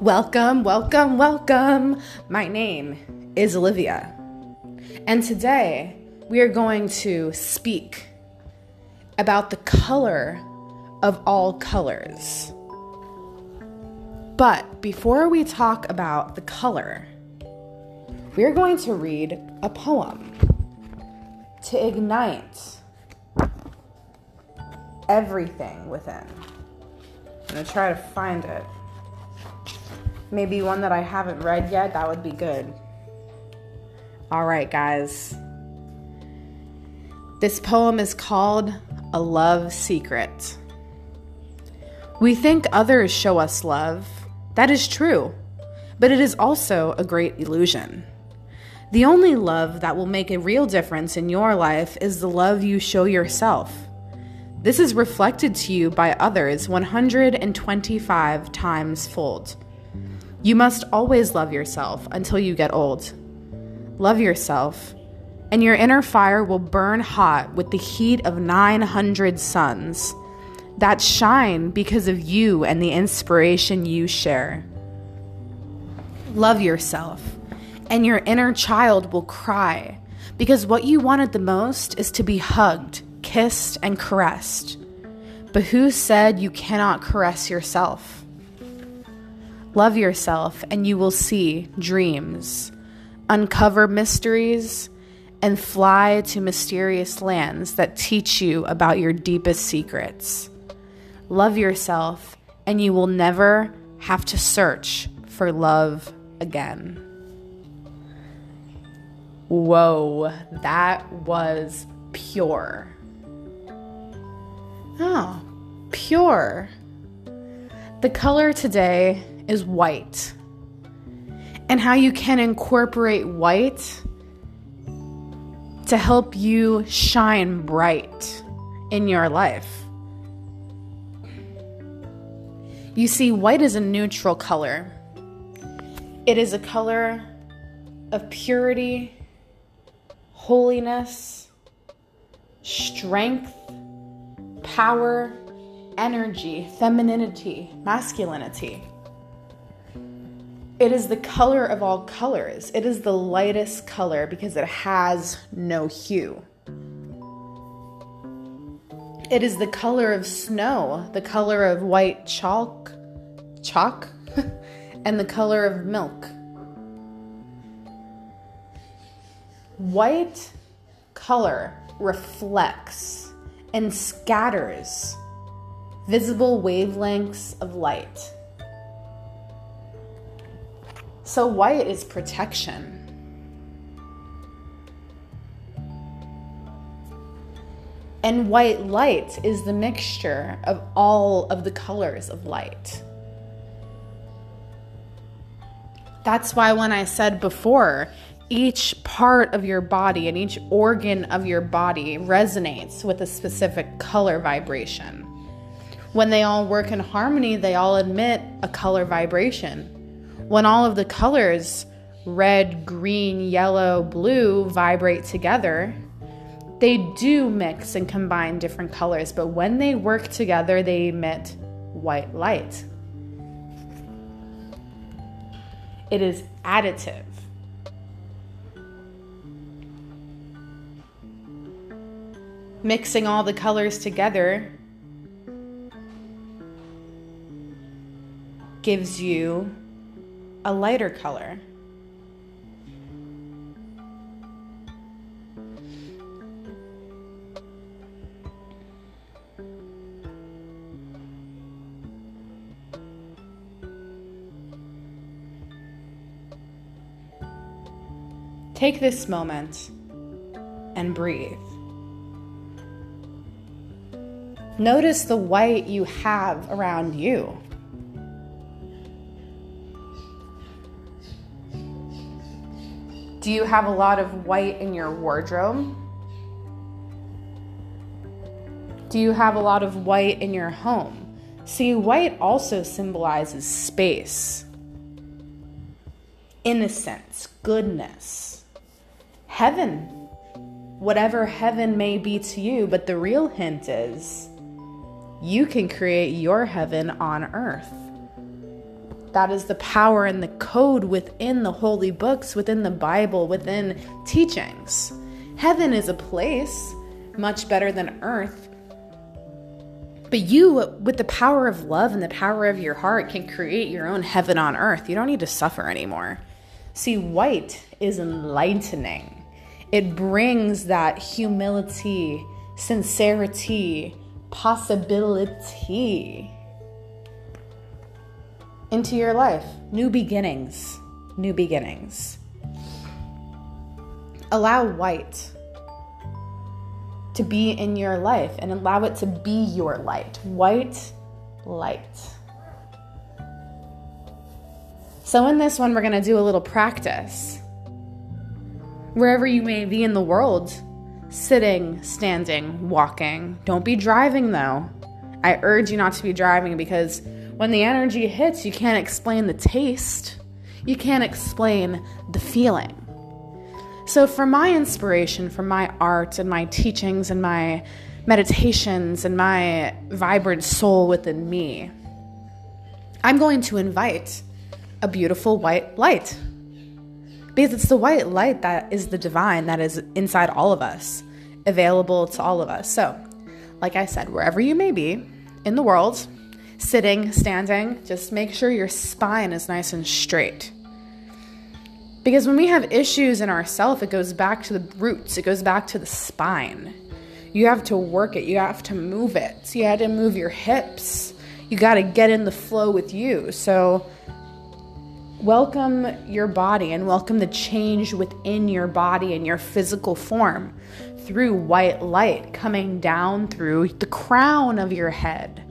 Welcome, welcome, welcome. My name is Olivia. And today we are going to speak about the color of all colors. But before we talk about the color, we're going to read a poem to ignite everything within. I'm going to try to find it. Maybe one that I haven't read yet, that would be good. All right, guys. This poem is called A Love Secret. We think others show us love. That is true, but it is also a great illusion. The only love that will make a real difference in your life is the love you show yourself. This is reflected to you by others 125 times fold. You must always love yourself until you get old. Love yourself, and your inner fire will burn hot with the heat of 900 suns that shine because of you and the inspiration you share. Love yourself, and your inner child will cry because what you wanted the most is to be hugged, kissed, and caressed. But who said you cannot caress yourself? Love yourself, and you will see dreams, uncover mysteries, and fly to mysterious lands that teach you about your deepest secrets. Love yourself, and you will never have to search for love again. Whoa, that was pure. Oh, pure. The color today is white and how you can incorporate white to help you shine bright in your life. You see, white is a neutral color. It is a color of purity, holiness, strength, power, energy, femininity, masculinity. It is the color of all colors. It is the lightest color because it has no hue. It is the color of snow, the color of white chalk, chalk, and the color of milk. White color reflects and scatters visible wavelengths of light. So, white is protection. And white light is the mixture of all of the colors of light. That's why, when I said before, each part of your body and each organ of your body resonates with a specific color vibration. When they all work in harmony, they all emit a color vibration when all of the colors red, green, yellow, blue vibrate together, they do mix and combine different colors, but when they work together, they emit white light. It is additive. Mixing all the colors together gives you a lighter color. Take this moment and breathe. Notice the white you have around you. Do you have a lot of white in your wardrobe? Do you have a lot of white in your home? See, white also symbolizes space, innocence, goodness, heaven, whatever heaven may be to you. But the real hint is you can create your heaven on earth. That is the power and the code within the holy books, within the Bible, within teachings. Heaven is a place much better than earth. But you, with the power of love and the power of your heart, can create your own heaven on earth. You don't need to suffer anymore. See, white is enlightening, it brings that humility, sincerity, possibility into your life. New beginnings. New beginnings. Allow white to be in your life and allow it to be your light. White light. So, in this one, we're going to do a little practice. Wherever you may be in the world, sitting, standing, walking. Don't be driving though. I urge you not to be driving because when the energy hits, you can't explain the taste, you can't explain the feeling. So, for my inspiration, for my art and my teachings and my meditations and my vibrant soul within me, I'm going to invite a beautiful white light. Because it's the white light that is the divine that is inside all of us, available to all of us. So, like I said, wherever you may be in the world, sitting, standing, just make sure your spine is nice and straight. Because when we have issues in ourself, it goes back to the roots, it goes back to the spine. You have to work it, you have to move it. So you have to move your hips. You got to get in the flow with you. So, welcome your body and welcome the change within your body and your physical form through white light coming down through the crown of your head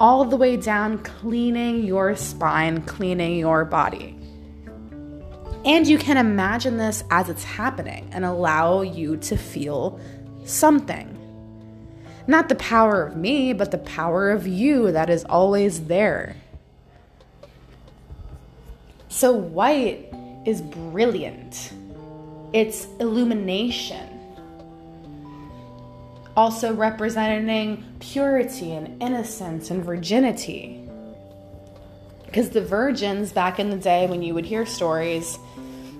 all the way down, cleaning your spine, cleaning your body. And you can imagine this as it's happening and allow you to feel something. Not the power of me, but the power of you that is always there. So, white is brilliant, it's illumination also representing purity and innocence and virginity. Because the virgins back in the day, when you would hear stories,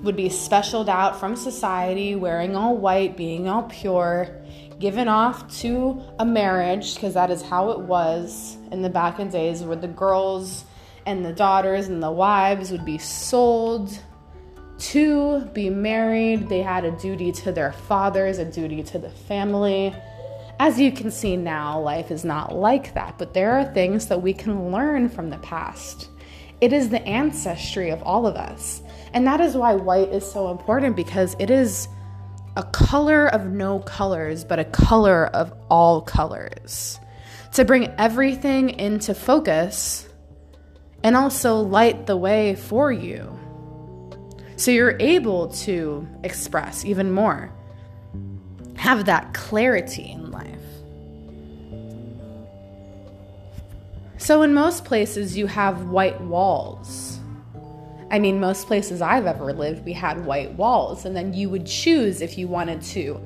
would be specialed out from society, wearing all white, being all pure, given off to a marriage, because that is how it was in the back in days, where the girls and the daughters and the wives would be sold to be married. They had a duty to their fathers, a duty to the family. As you can see now, life is not like that, but there are things that we can learn from the past. It is the ancestry of all of us. And that is why white is so important because it is a color of no colors, but a color of all colors. To bring everything into focus and also light the way for you. So you're able to express even more, have that clarity in life. So, in most places, you have white walls. I mean, most places I've ever lived, we had white walls, and then you would choose if you wanted to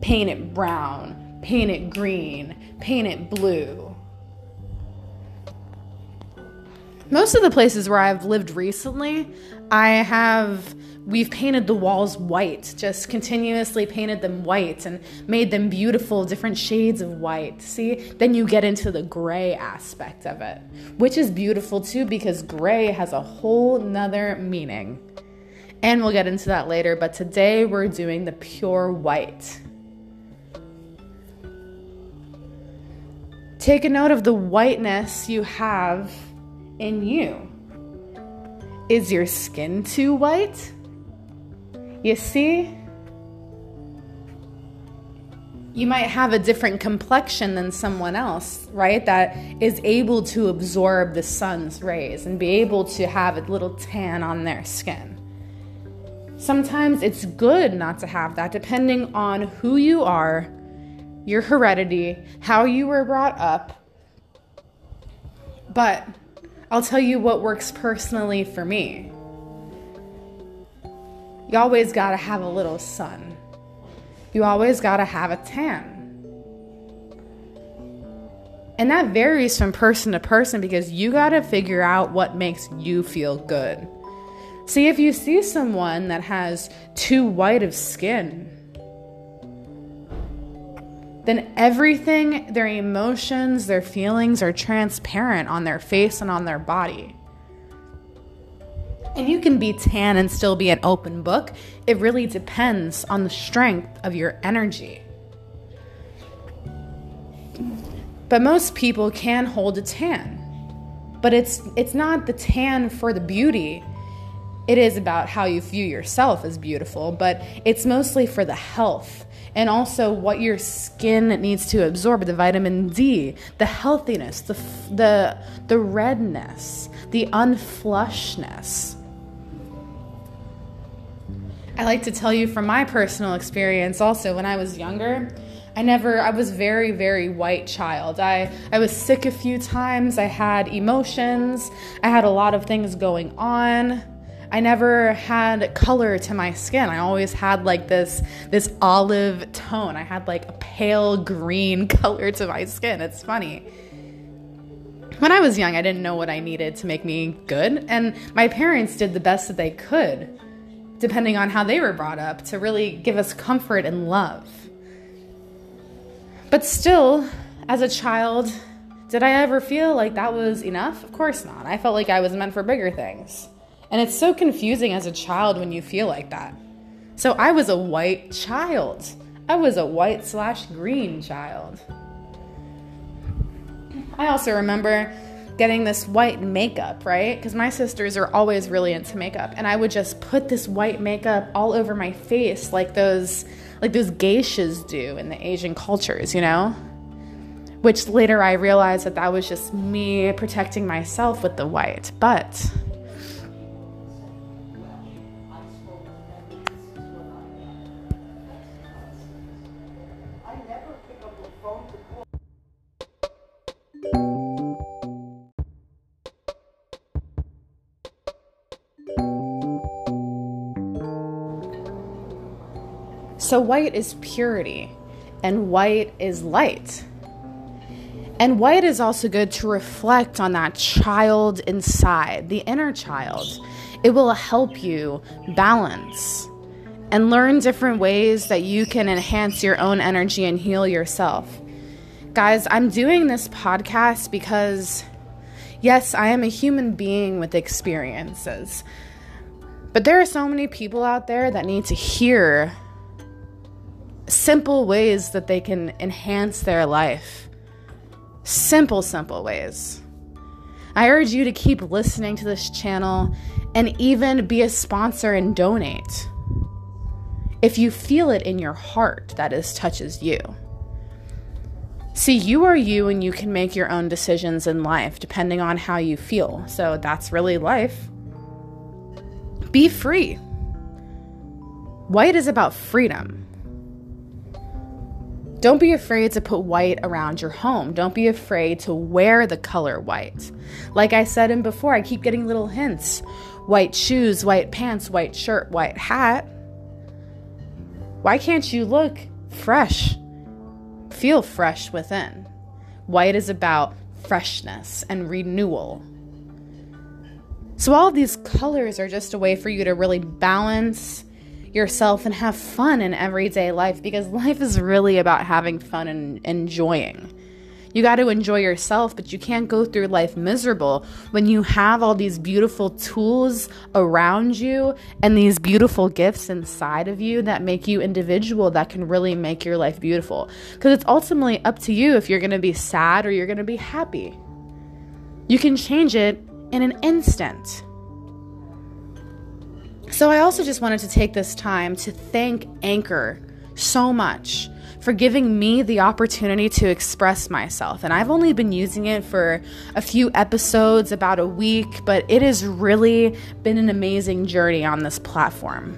paint it brown, paint it green, paint it blue. Most of the places where I've lived recently, I have we've painted the walls white, just continuously painted them white and made them beautiful, different shades of white. See? Then you get into the gray aspect of it, which is beautiful too because gray has a whole nother meaning. And we'll get into that later, but today we're doing the pure white. Take a note of the whiteness you have in you. Is your skin too white? You see? You might have a different complexion than someone else, right? That is able to absorb the sun's rays and be able to have a little tan on their skin. Sometimes it's good not to have that, depending on who you are, your heredity, how you were brought up. But I'll tell you what works personally for me. You always got to have a little sun. You always got to have a tan. And that varies from person to person because you got to figure out what makes you feel good. See, if you see someone that has too white of skin, then everything, their emotions, their feelings are transparent on their face and on their body. And you can be tan and still be an open book. It really depends on the strength of your energy. But most people can hold a tan. But it's it's not the tan for the beauty. It is about how you view yourself as beautiful, but it's mostly for the health and also what your skin needs to absorb the vitamin D, the healthiness, the the the redness, the unflushness. I like to tell you from my personal experience also when I was younger, I never I was very very white child. I I was sick a few times. I had emotions. I had a lot of things going on. I never had color to my skin. I always had like this this olive tone. I had like a pale green color to my skin. It's funny. When I was young, I didn't know what I needed to make me good, and my parents did the best that they could, depending on how they were brought up, to really give us comfort and love. But still, as a child, did I ever feel like that was enough? Of course not. I felt like I was meant for bigger things. And it's so confusing as a child when you feel like that. So I was a white child. I was a white slash green child. I also remember getting this white makeup, right? Because my sisters are always really into makeup. And I would just put this white makeup all over my face like those like those geishas do in the Asian cultures, you know? Which later I realized that that was just me protecting myself with the white. But So, white is purity, and white is light. And white is also good to reflect on that child inside, the inner child. It will help you balance and learn different ways that you can enhance your own energy and heal yourself. Guys, I'm doing this podcast because, yes, I am a human being with experiences. But there are so many people out there that need to hear simple ways that they can enhance their life. Simple, simple ways. I urge you to keep listening to this channel and even be a sponsor and donate. If you feel it in your heart that is touches you. See, you are you and you can make your own decisions in life depending on how you feel. So that's really life. Be free. White is about freedom. Don't be afraid to put white around your home. Don't be afraid to wear the color white. Like I said in before, I keep getting little hints white shoes, white pants, white shirt, white hat. Why can't you look fresh? Feel fresh within. White is about freshness and renewal. So, all of these colors are just a way for you to really balance yourself and have fun in everyday life because life is really about having fun and enjoying. You got to enjoy yourself, but you can't go through life miserable when you have all these beautiful tools around you and these beautiful gifts inside of you that make you individual that can really make your life beautiful. Because it's ultimately up to you if you're going to be sad or you're going to be happy. You can change it in an instant. So, I also just wanted to take this time to thank Anchor so much for giving me the opportunity to express myself. And I've only been using it for a few episodes, about a week, but it has really been an amazing journey on this platform.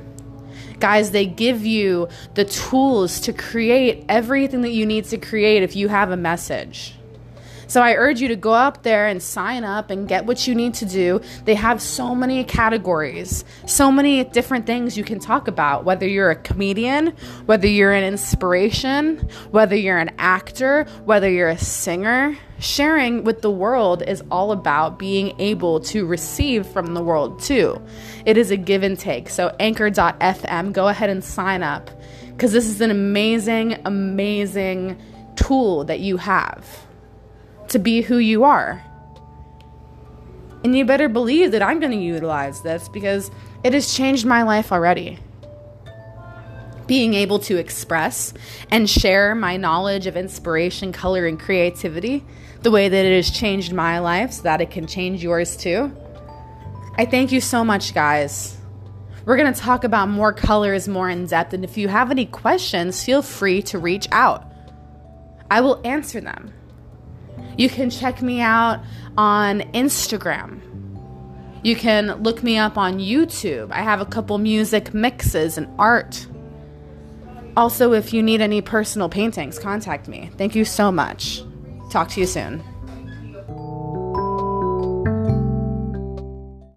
Guys, they give you the tools to create everything that you need to create if you have a message. So I urge you to go up there and sign up and get what you need to do. They have so many categories, so many different things you can talk about, whether you're a comedian, whether you're an inspiration, whether you're an actor, whether you're a singer. Sharing with the world is all about being able to receive from the world too. It is a give and take. So, anchor.fm, go ahead and sign up because this is an amazing, amazing tool that you have to be who you are. And you better believe that I'm going to utilize this because it has changed my life already. Being able to express and share my knowledge of inspiration, color, and creativity the way that it has changed my life so that it can change yours too. I thank you so much, guys. We're going to talk about more colors more in depth, and if you have any questions, feel free to reach out. I will answer them. You can check me out on Instagram. You can look me up on YouTube. I have a couple music mixes and art. Also, if you need any personal paintings, contact me. Thank you so much. Talk to you soon.